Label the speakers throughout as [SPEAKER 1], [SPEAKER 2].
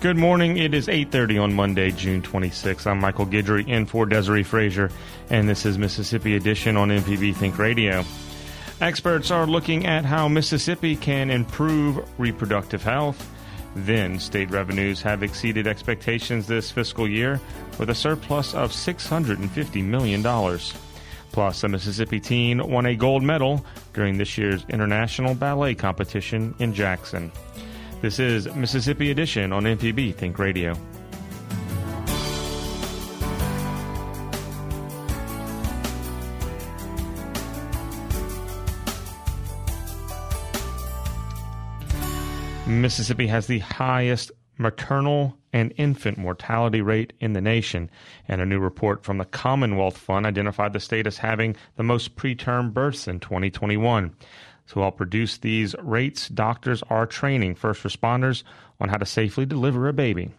[SPEAKER 1] Good morning. It is 8:30 on Monday, June 26. I'm Michael Guidry in for Desiree Frazier, and this is Mississippi Edition on MPB Think Radio. Experts are looking at how Mississippi can improve reproductive health. Then, state revenues have exceeded expectations this fiscal year with a surplus of $650 million. Plus, a Mississippi teen won a gold medal during this year's International Ballet Competition in Jackson. This is Mississippi Edition on MPB Think Radio. Mississippi has the highest maternal and infant mortality rate in the nation, and a new report from the Commonwealth Fund identified the state as having the most preterm births in 2021. To help reduce these rates, doctors are training first responders on how to safely deliver a baby.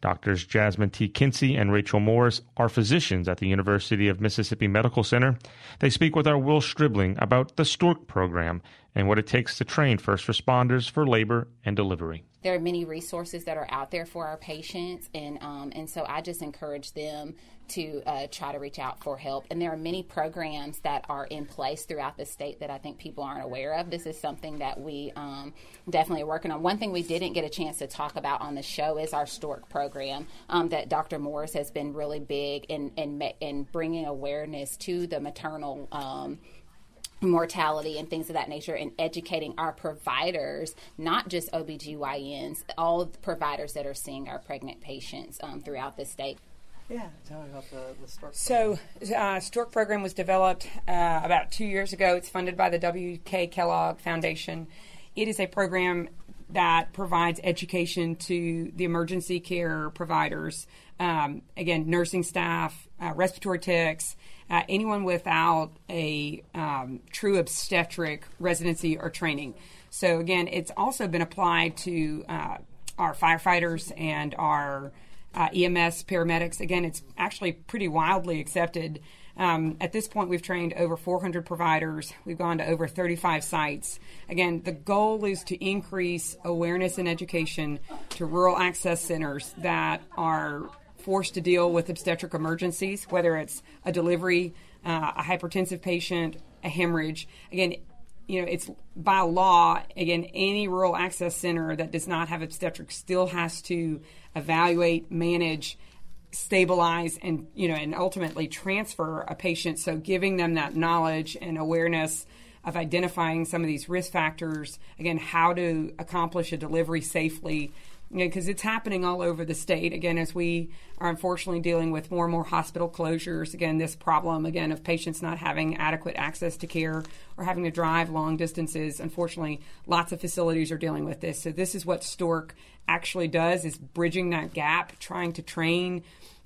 [SPEAKER 1] Doctors Jasmine T. Kinsey and Rachel Morris are physicians at the University of Mississippi Medical Center. They speak with our Will Stribling about the STORK program and what it takes to train first responders for labor and delivery.
[SPEAKER 2] There are many resources that are out there for our patients, and um, and so I just encourage them to uh, try to reach out for help. And there are many programs that are in place throughout the state that I think people aren't aware of. This is something that we um, definitely are working on. One thing we didn't get a chance to talk about on the show is our Stork program um, that Dr. Morris has been really big in in, in bringing awareness to the maternal. Um, mortality and things of that nature and educating our providers, not just OBGYNs, all providers that are seeing our pregnant patients um, throughout the state.
[SPEAKER 3] Yeah, tell me about the, the Stork
[SPEAKER 4] So, uh, Stork program was developed uh, about two years ago. It's funded by the W.K. Kellogg Foundation. It is a program that provides education to the emergency care providers, um, again, nursing staff, uh, respiratory techs, uh, anyone without a um, true obstetric residency or training. So, again, it's also been applied to uh, our firefighters and our uh, EMS paramedics. Again, it's actually pretty wildly accepted. Um, at this point, we've trained over 400 providers. We've gone to over 35 sites. Again, the goal is to increase awareness and education to rural access centers that are forced to deal with obstetric emergencies, whether it's a delivery, uh, a hypertensive patient, a hemorrhage. Again, you know, it's by law, again, any rural access center that does not have obstetrics still has to evaluate, manage, stabilize, and, you know, and ultimately transfer a patient. So giving them that knowledge and awareness of identifying some of these risk factors, again, how to accomplish a delivery safely because it's happening all over the state. Again, as we are unfortunately dealing with more and more hospital closures, again, this problem again of patients not having adequate access to care or having to drive long distances. Unfortunately, lots of facilities are dealing with this. So this is what Stork actually does: is bridging that gap, trying to train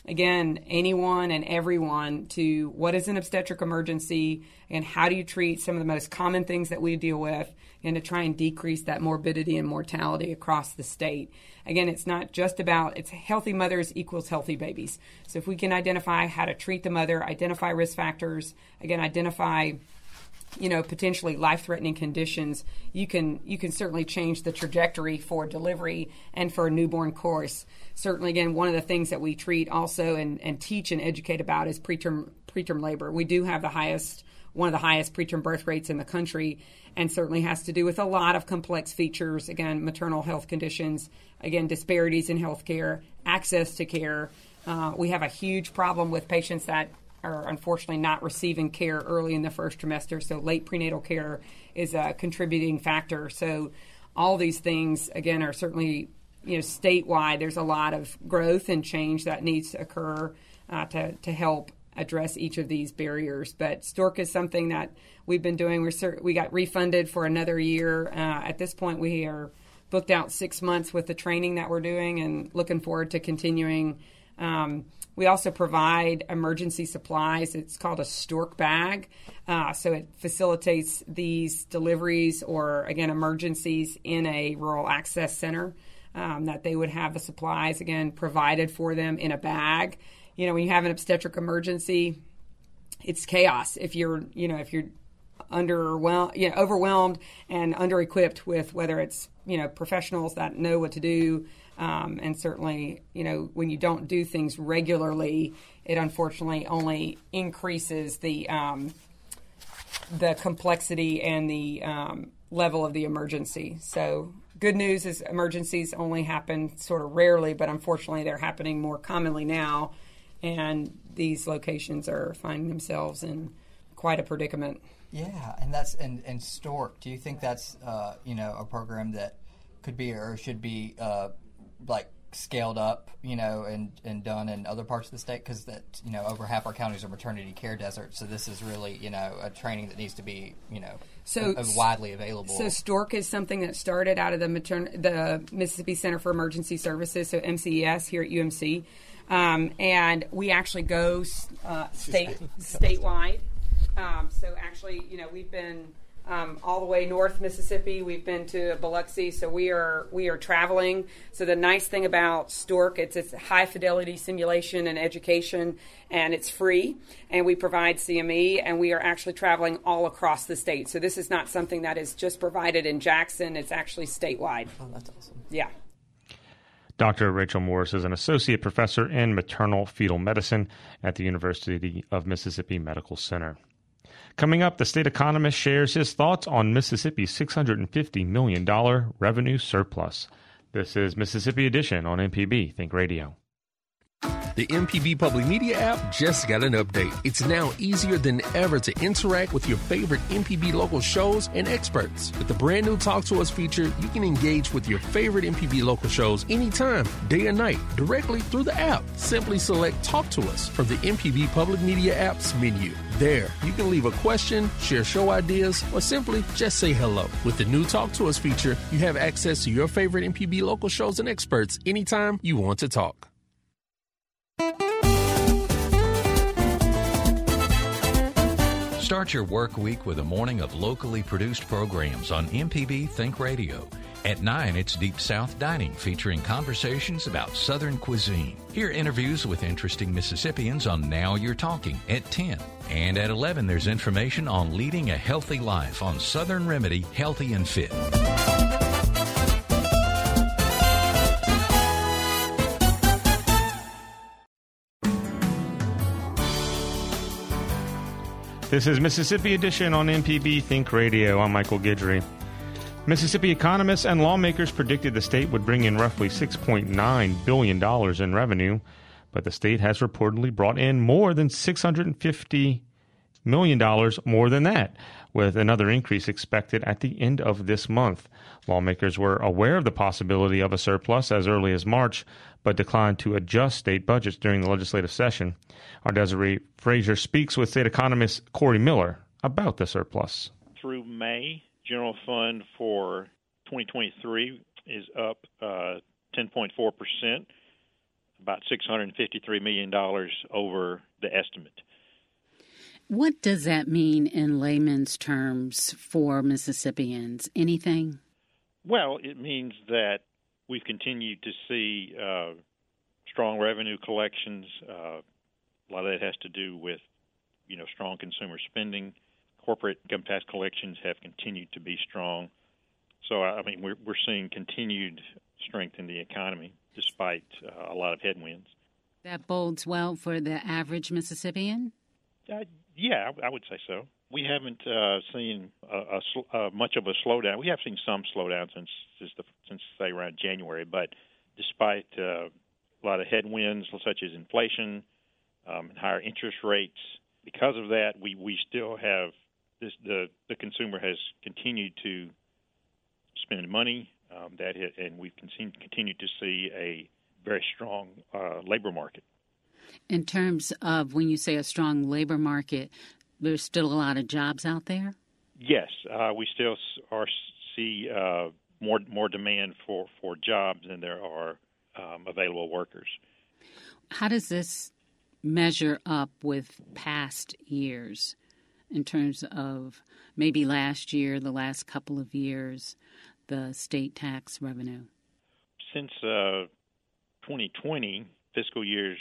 [SPEAKER 4] again, anyone and everyone to what is an obstetric emergency and how do you treat some of the most common things that we deal with and to try and decrease that morbidity and mortality across the state. Again, it's not just about it's healthy mothers equals healthy babies. So if we can identify how to treat the mother, identify risk factors, again, identify you know potentially life-threatening conditions you can you can certainly change the trajectory for delivery and for a newborn course certainly again one of the things that we treat also and, and teach and educate about is preterm preterm labor we do have the highest one of the highest preterm birth rates in the country, and certainly has to do with a lot of complex features. Again, maternal health conditions, again, disparities in health care, access to care. Uh, we have a huge problem with patients that are unfortunately not receiving care early in the first trimester. So, late prenatal care is a contributing factor. So, all these things, again, are certainly you know statewide. There's a lot of growth and change that needs to occur uh, to to help address each of these barriers. But Stork is something that we've been doing. We're we got refunded for another year. Uh, at this point, we are booked out six months with the training that we're doing, and looking forward to continuing. Um, we also provide emergency supplies. It's called a Stork bag. Uh, so it facilitates these deliveries or, again, emergencies in a rural access center. Um, that they would have the supplies, again, provided for them in a bag you know, when you have an obstetric emergency, it's chaos. If you're, you know, if you're underwhelmed, you know, overwhelmed and under equipped with whether it's, you know, professionals that know what to do. Um, and certainly, you know, when you don't do things regularly, it unfortunately only increases the um, the complexity and the um, level of the emergency. So, good news is emergencies only happen sort of rarely, but unfortunately, they're happening more commonly now and these locations are finding themselves in quite a predicament.
[SPEAKER 3] Yeah, and that's and and Stork. Do you think that's uh, you know a program that could be or should be uh, like scaled up, you know, and, and done in other parts of the state because that you know over half our counties are maternity care deserts. So this is really you know a training that needs to be you know so a, a widely available.
[SPEAKER 4] So Stork is something that started out of the matern- the Mississippi Center for Emergency Services, so MCES here at UMC. Um, and we actually go uh, state statewide. Um, so actually, you know, we've been um, all the way north Mississippi. We've been to Biloxi, so we are we are traveling. So the nice thing about Stork, it's it's high fidelity simulation and education, and it's free. And we provide CME, and we are actually traveling all across the state. So this is not something that is just provided in Jackson. It's actually statewide.
[SPEAKER 3] Oh, that's awesome.
[SPEAKER 4] Yeah.
[SPEAKER 1] Dr. Rachel Morris is an associate professor in maternal fetal medicine at the University of Mississippi Medical Center. Coming up, the state economist shares his thoughts on Mississippi's $650 million revenue surplus. This is Mississippi Edition on MPB Think Radio.
[SPEAKER 5] The MPB Public Media app just got an update. It's now easier than ever to interact with your favorite MPB local shows and experts. With the brand new Talk to Us feature, you can engage with your favorite MPB local shows anytime, day or night, directly through the app. Simply select Talk to Us from the MPB Public Media app's menu. There, you can leave a question, share show ideas, or simply just say hello. With the new Talk to Us feature, you have access to your favorite MPB local shows and experts anytime you want to talk.
[SPEAKER 6] Start your work week with a morning of locally produced programs on MPB Think Radio. At 9, it's Deep South Dining featuring conversations about Southern cuisine. Hear interviews with interesting Mississippians on Now You're Talking at 10. And at 11, there's information on leading a healthy life on Southern Remedy Healthy and Fit.
[SPEAKER 1] This is Mississippi Edition on MPB Think Radio. I'm Michael Guidry. Mississippi economists and lawmakers predicted the state would bring in roughly $6.9 billion in revenue, but the state has reportedly brought in more than $650 million more than that, with another increase expected at the end of this month. Lawmakers were aware of the possibility of a surplus as early as March, but declined to adjust state budgets during the legislative session. Our Desiree Frazier speaks with state economist Corey Miller about the surplus.
[SPEAKER 7] Through May, general fund for 2023 is up uh, 10.4 percent, about 653 million dollars over the estimate.
[SPEAKER 8] What does that mean in layman's terms for Mississippians? Anything?
[SPEAKER 7] Well, it means that we've continued to see uh, strong revenue collections. Uh, a lot of that has to do with, you know, strong consumer spending. Corporate income tax collections have continued to be strong. So, I mean, we're we're seeing continued strength in the economy despite uh, a lot of headwinds.
[SPEAKER 8] That bodes well for the average Mississippian.
[SPEAKER 7] Uh, yeah, I, I would say so. We haven't uh, seen a, a uh, much of a slowdown. We have seen some slowdown since since, the, since say around January, but despite uh, a lot of headwinds such as inflation um, and higher interest rates, because of that, we we still have this, the the consumer has continued to spend money. Um, that hit, and we've continued to see a very strong uh, labor market.
[SPEAKER 8] In terms of when you say a strong labor market, there's still a lot of jobs out there.
[SPEAKER 7] Yes, uh, we still are see uh, more more demand for for jobs than there are um, available workers.
[SPEAKER 8] How does this measure up with past years? in terms of maybe last year, the last couple of years, the state tax revenue?
[SPEAKER 7] Since uh, 2020, fiscal years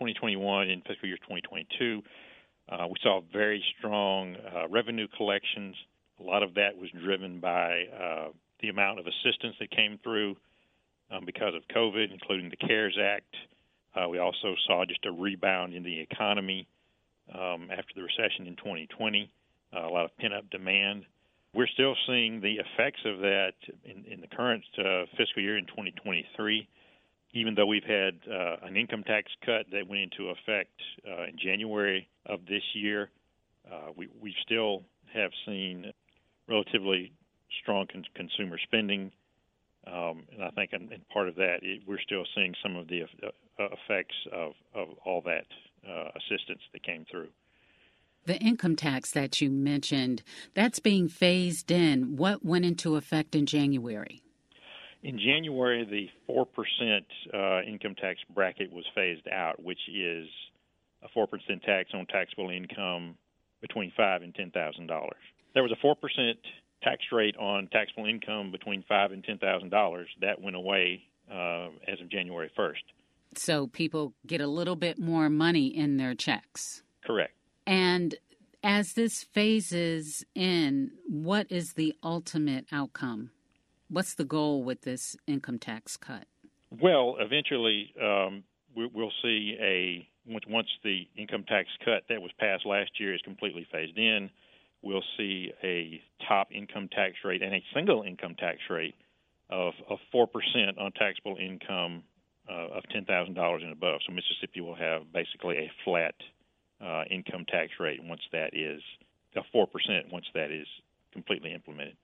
[SPEAKER 7] 2021 and fiscal year 2022, uh, we saw very strong uh, revenue collections. A lot of that was driven by uh, the amount of assistance that came through um, because of COVID, including the CARES Act. Uh, we also saw just a rebound in the economy um, after the recession in 2020, uh, a lot of pent up demand. We're still seeing the effects of that in, in the current uh, fiscal year in 2023. Even though we've had uh, an income tax cut that went into effect uh, in January of this year, uh, we, we still have seen relatively strong con- consumer spending. Um, and I think, in, in part of that, it, we're still seeing some of the uh, effects of, of all that uh, assistance that came through.
[SPEAKER 8] The income tax that you mentioned, that's being phased in. What went into effect in January?
[SPEAKER 7] In January, the 4% uh, income tax bracket was phased out, which is a 4% tax on taxable income between five and $10,000. There was a 4% tax rate on taxable income between five and $10,000. That went away uh, as of January 1st
[SPEAKER 8] so people get a little bit more money in their checks.
[SPEAKER 7] Correct.
[SPEAKER 8] And as this phases in, what is the ultimate outcome? What's the goal with this income tax cut?
[SPEAKER 7] Well, eventually, um, we'll see a once the income tax cut that was passed last year is completely phased in. We'll see a top income tax rate and a single income tax rate of, of 4% on taxable income uh, of ten thousand dollars and above. So Mississippi will have basically a flat uh, income tax rate once that is a four percent once that is completely implemented.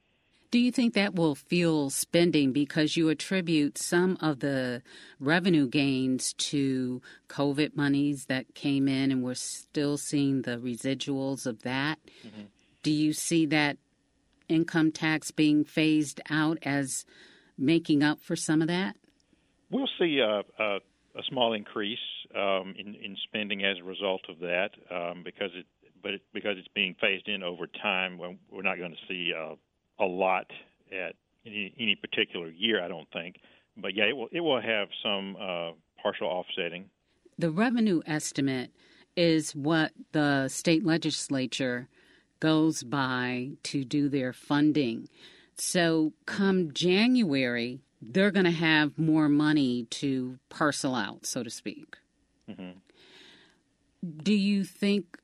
[SPEAKER 8] Do you think that will fuel spending because you attribute some of the revenue gains to COVID monies that came in and we're still seeing the residuals of that? Mm-hmm. Do you see that income tax being phased out as making up for some of that?
[SPEAKER 7] We'll see a, a, a small increase um, in, in spending as a result of that, um, because it, but it, because it's being phased in over time, we're not going to see uh, a lot at any, any particular year, I don't think. But yeah, it will it will have some uh, partial offsetting.
[SPEAKER 8] The revenue estimate is what the state legislature goes by to do their funding. So, come January, they're going to have more money to parcel out, so to speak. Mm-hmm. Do you think,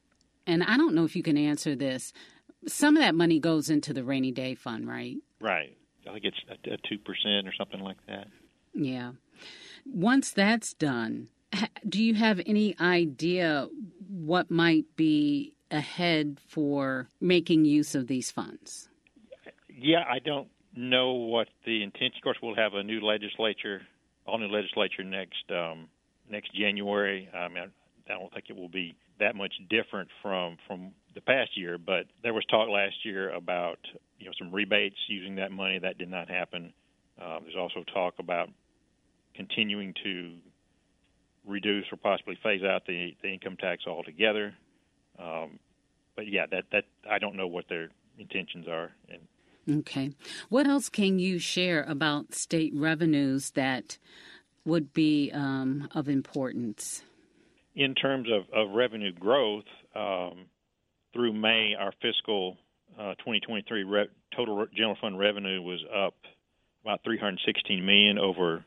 [SPEAKER 8] and I don't know if you can answer this, some of that money goes into the rainy day fund, right?
[SPEAKER 7] Right. I think it's a two percent or something like that.
[SPEAKER 8] Yeah. Once that's done, do you have any idea what might be ahead for making use of these funds?
[SPEAKER 7] Yeah, I don't know what the intention. Of course, we'll have a new legislature, all new legislature next um, next January. I mean, I don't think it will be that much different from from the past year. But there was talk last year about you know some rebates using that money. That did not happen. Uh, there's also talk about continuing to reduce or possibly phase out the, the income tax altogether. Um, but yeah, that that I don't know what their intentions are, and
[SPEAKER 8] Okay. What else can you share about state revenues that would be um, of importance?
[SPEAKER 7] In terms of, of revenue growth, um, through May, our fiscal uh, 2023 re- total general fund revenue was up about 316 million over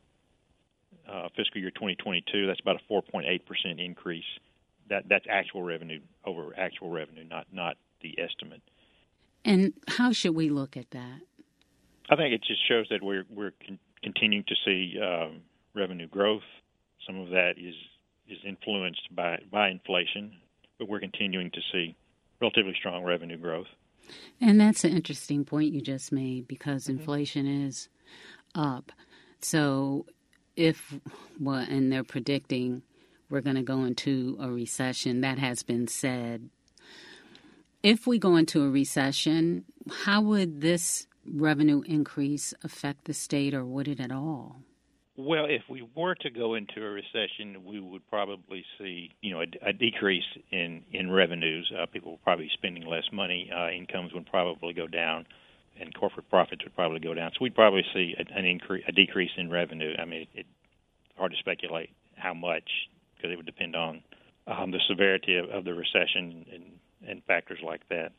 [SPEAKER 7] uh, fiscal year 2022. That's about a 4.8 percent increase. That that's actual revenue over actual revenue, not not the estimate.
[SPEAKER 8] And how should we look at that?
[SPEAKER 7] I think it just shows that we're we're con- continuing to see um, revenue growth. Some of that is is influenced by by inflation, but we're continuing to see relatively strong revenue growth.
[SPEAKER 8] And that's an interesting point you just made because
[SPEAKER 7] Mm-hmm.
[SPEAKER 8] inflation is up. So if well, and they're predicting we're going to go into a recession. That has been said. If we go into a recession, how would this revenue increase affect the state, or would it at all?
[SPEAKER 7] Well, if we were to go into a recession, we would probably see, you know, a, a decrease in in revenues. Uh, people would probably spending less money. Uh, incomes would probably go down, and corporate profits would probably go down. So we'd probably see a, an increase, a decrease in revenue. I mean, it, it's hard to speculate how much because it would depend on um, the severity of, of the recession and, and factors like that.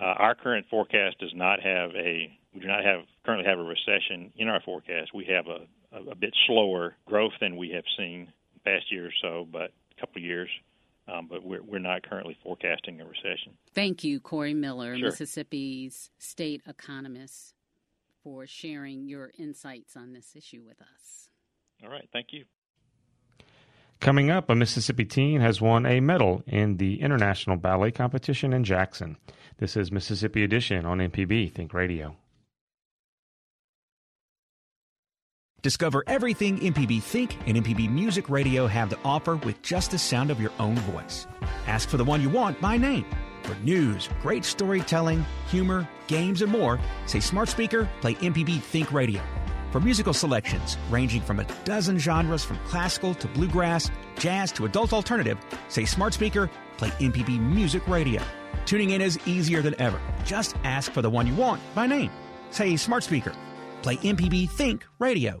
[SPEAKER 7] Uh, our current forecast does not have a we do not have currently have a recession in our forecast. We have a, a, a bit slower growth than we have seen the past year or so, but a couple of years. Um, but we're we're not currently forecasting a recession.
[SPEAKER 8] Thank you, Corey Miller,
[SPEAKER 7] Sure.
[SPEAKER 8] Mississippi's state economist, for sharing your insights on this issue with us.
[SPEAKER 7] All right, thank you.
[SPEAKER 1] Coming up, a Mississippi teen has won a medal in the International Ballet Competition in Jackson. This is Mississippi Edition on MPB Think Radio.
[SPEAKER 9] Discover everything MPB Think and MPB Music Radio have to offer with just the sound of your own voice. Ask for the one you want by name. For news, great storytelling, humor, games, and more, say smart speaker, play MPB Think Radio. For musical selections ranging from a dozen genres from classical to bluegrass, jazz to adult alternative, say smart speaker, play MPB Music Radio. Tuning in is easier than ever. Just ask for the one you want by name. Say smart speaker, play MPB Think Radio.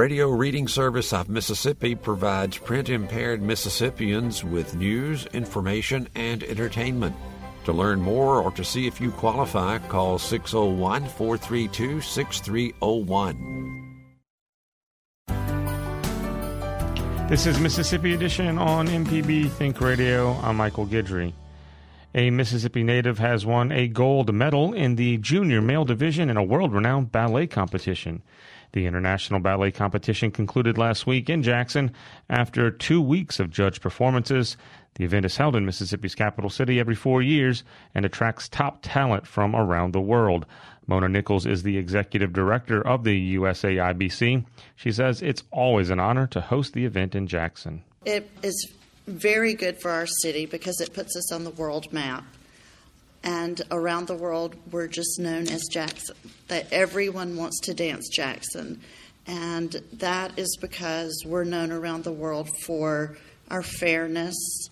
[SPEAKER 10] Radio Reading Service of Mississippi provides print impaired Mississippians with news, information, and entertainment. To learn more or to see if you qualify, call 601 432 6301.
[SPEAKER 1] This is Mississippi Edition on MPB Think Radio. I'm Michael Guidry. A Mississippi native has won a gold medal in the junior male division in a world renowned ballet competition. The International Ballet Competition concluded last week in Jackson after two weeks of judge performances. The event is held in Mississippi's capital city every four years and attracts top talent from around the world. Mona Nichols is the executive director of the USAIBC. She says it's always an honor to host the event in Jackson.
[SPEAKER 11] It is very good for our city because it puts us on the world map. And around the world, we're just known as Jackson. That everyone wants to dance Jackson. And that is because we're known around the world for our fairness,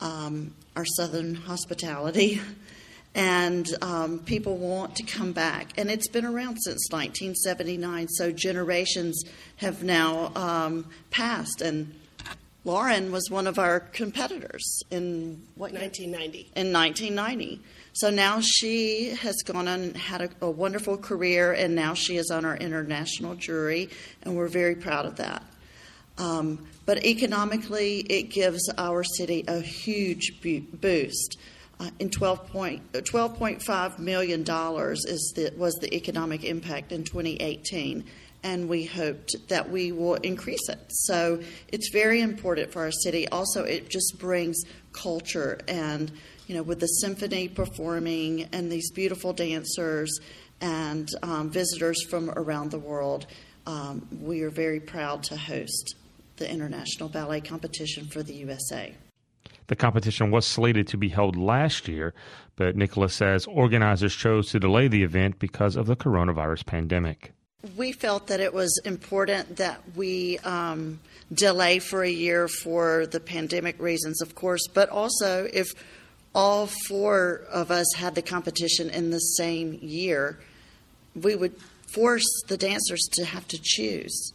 [SPEAKER 11] um, our southern hospitality, and um, people want to come back. And it's been around since 1979, so generations have now um, passed. And Lauren was one of our competitors in what year?
[SPEAKER 12] 1990.
[SPEAKER 11] In 1990. So now she has gone on and had a, a wonderful career, and now she is on our international jury, and we're very proud of that. Um, but economically, it gives our city a huge bu- boost. Uh, in 12 point, uh, $12.5 million is the, was the economic impact in 2018, and we hoped that we will increase it. So it's very important for our city. Also, it just brings culture and, you know, with the symphony performing and these beautiful dancers and um, visitors from around the world, um, we are very proud to host the International Ballet Competition for the USA.
[SPEAKER 1] The competition was slated to be held last year, but Nichols says organizers chose to delay the event because of the coronavirus pandemic.
[SPEAKER 11] We felt that it was important that we um, delay for a year for the pandemic reasons, of course, but also if all four of us had the competition in the same year, we would force the dancers to have to choose.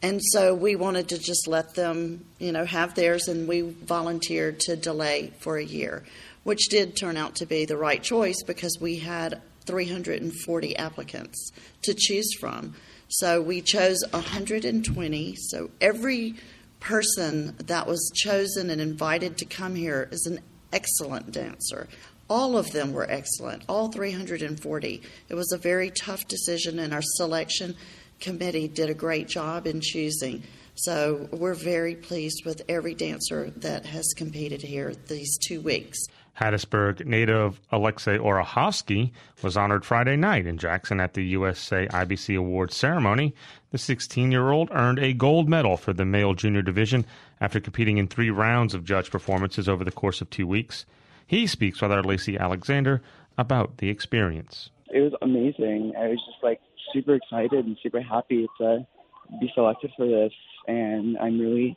[SPEAKER 11] And so we wanted to just let them, you know, have theirs, and we volunteered to delay for a year, which did turn out to be the right choice because we had 340 applicants to choose from. So we chose 120. So every person that was chosen and invited to come here is an excellent dancer. All of them were excellent, all 340. It was a very tough decision, and our selection committee did a great job in choosing. So we're very pleased with every dancer that has competed here these two weeks.
[SPEAKER 1] Hattiesburg native Alexei Orahovsky was honored Friday night in Jackson at the USA IBC Awards ceremony. The 16 year old earned a gold medal for the male junior division after competing in three rounds of judge performances over the course of two weeks. He speaks with our Lacey Alexander about the experience.
[SPEAKER 12] It was amazing. I was just like super excited and super happy to be selected for this, and I'm really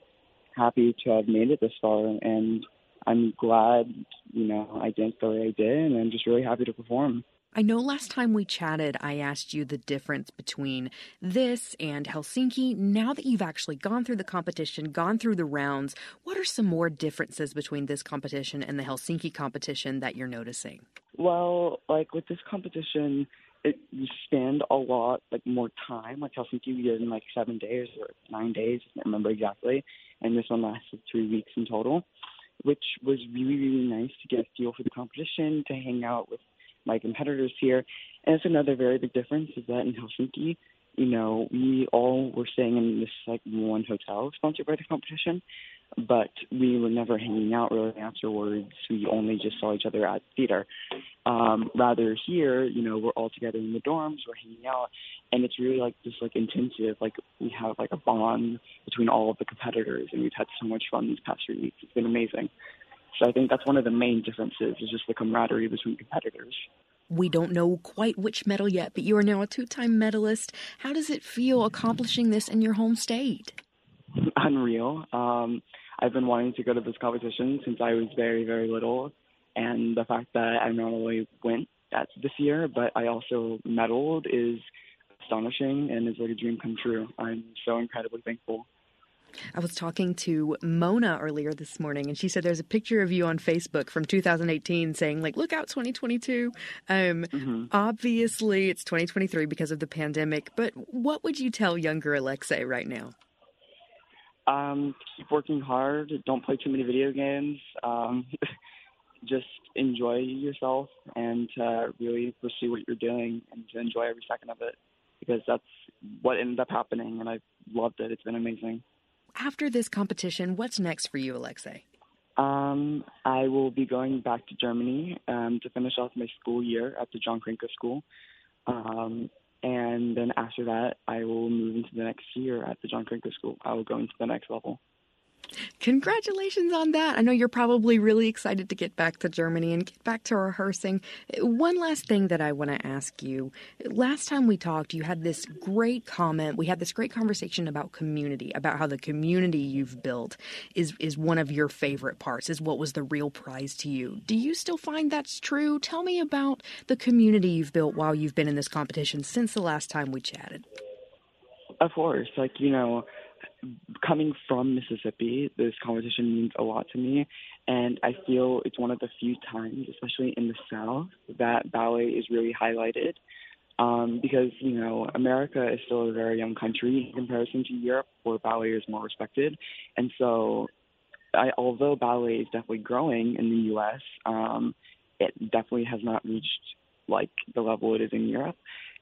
[SPEAKER 12] happy to have made it this far. And I'm glad, you know, I danced the way I did, and I'm just really happy to perform.
[SPEAKER 13] I know last time we chatted, I asked you the difference between this and Helsinki. Now that you've actually gone through the competition, gone through the rounds, what are some more differences between this competition and the Helsinki competition that you're noticing?
[SPEAKER 12] Well, like with this competition, it you spend a lot like more time. Like Helsinki, we did in like seven days or nine days, I can't remember exactly, and this one lasted three weeks in total which was really, really nice to get a feel for the competition, to hang out with my competitors here. And it's another very big difference is that in Helsinki, you know, we all were staying in this like one hotel sponsored by the competition, but we were never hanging out really afterwards. We only just saw each other at theater. Um, rather here, you know, we're all together in the dorms, we're hanging out, and it's really like this like intensive, like we have like a bond between all of the competitors, and we've had so much fun these past three weeks. It's been amazing. So I think that's one of the main differences is just the camaraderie between competitors.
[SPEAKER 13] We don't know quite which medal yet, but you are now a two time medalist. How does it feel accomplishing this in your home state?
[SPEAKER 12] Unreal. Um, I've been wanting to go to this competition since I was very, very little. And the fact that I not only went at this year, but I also medaled is astonishing and is like a dream come true. I'm so incredibly thankful.
[SPEAKER 13] I was talking to Mona earlier this morning, and she said there's a picture of you on Facebook from 2018 saying, like, look out 2022. Um, mm-hmm. Obviously, it's 2023 because of the pandemic, but what would you tell younger Alexei right now?
[SPEAKER 12] Um, keep working hard. Don't play too many video games. Um, just enjoy yourself and uh, really pursue what you're doing and to enjoy every second of it because that's what ended up happening, and I loved it. It's been amazing
[SPEAKER 13] after this competition, what's next for you, Alexei?
[SPEAKER 12] Um, I will be going back to Germany um, to finish off my school year at the John Cranko School. Um, and then after that, I will move into the next year at the John Cranko School. I will go into the next level.
[SPEAKER 13] Congratulations on that. I know you're probably really excited to get back to Germany and get back to rehearsing. One last thing that I want to ask you. Last time we talked, you had this great comment. We had this great conversation about community, about how the community you've built is is one of your favorite parts, is what was the real prize to you. Do you still find that's true? Tell me about the community you've built while you've been in this competition since the last time we chatted.
[SPEAKER 12] Of course, like, you know, coming from Mississippi, this competition means a lot to me. And I feel it's one of the few times, especially in the South, that ballet is really highlighted. Um, because, you know, America is still a very young country in comparison to Europe, where ballet is more respected. And so, I, although ballet is definitely growing in the U.S., um, it definitely has not reached like the level it is in Europe.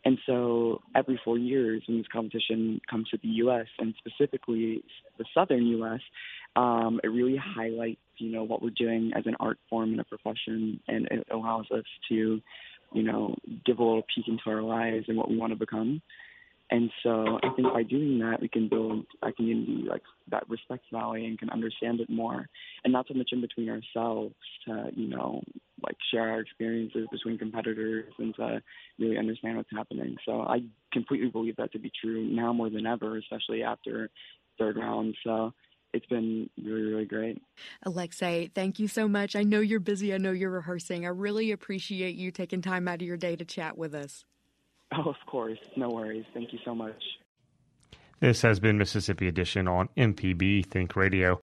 [SPEAKER 12] And so every four years when this competition comes to the U.S. and specifically the southern U.S., um, it really highlights, you know, what we're doing as an art form and a profession, and it allows us to, you know, give a little peek into our lives and what we want to become. And so I think by doing that, we can build a community like that respects ballet and can understand it more, and not so much in between ourselves to you know like share our experiences between competitors and to really understand what's happening. So I completely believe that to be true now more than ever, especially after third round. So it's been really, really great.
[SPEAKER 13] Alexei, thank you so much. I know you're busy. I know you're rehearsing. I really appreciate you taking time out of your day to chat with us.
[SPEAKER 12] Oh, of course. No worries. Thank you so much.
[SPEAKER 1] This has been Mississippi Edition on MPB Think Radio.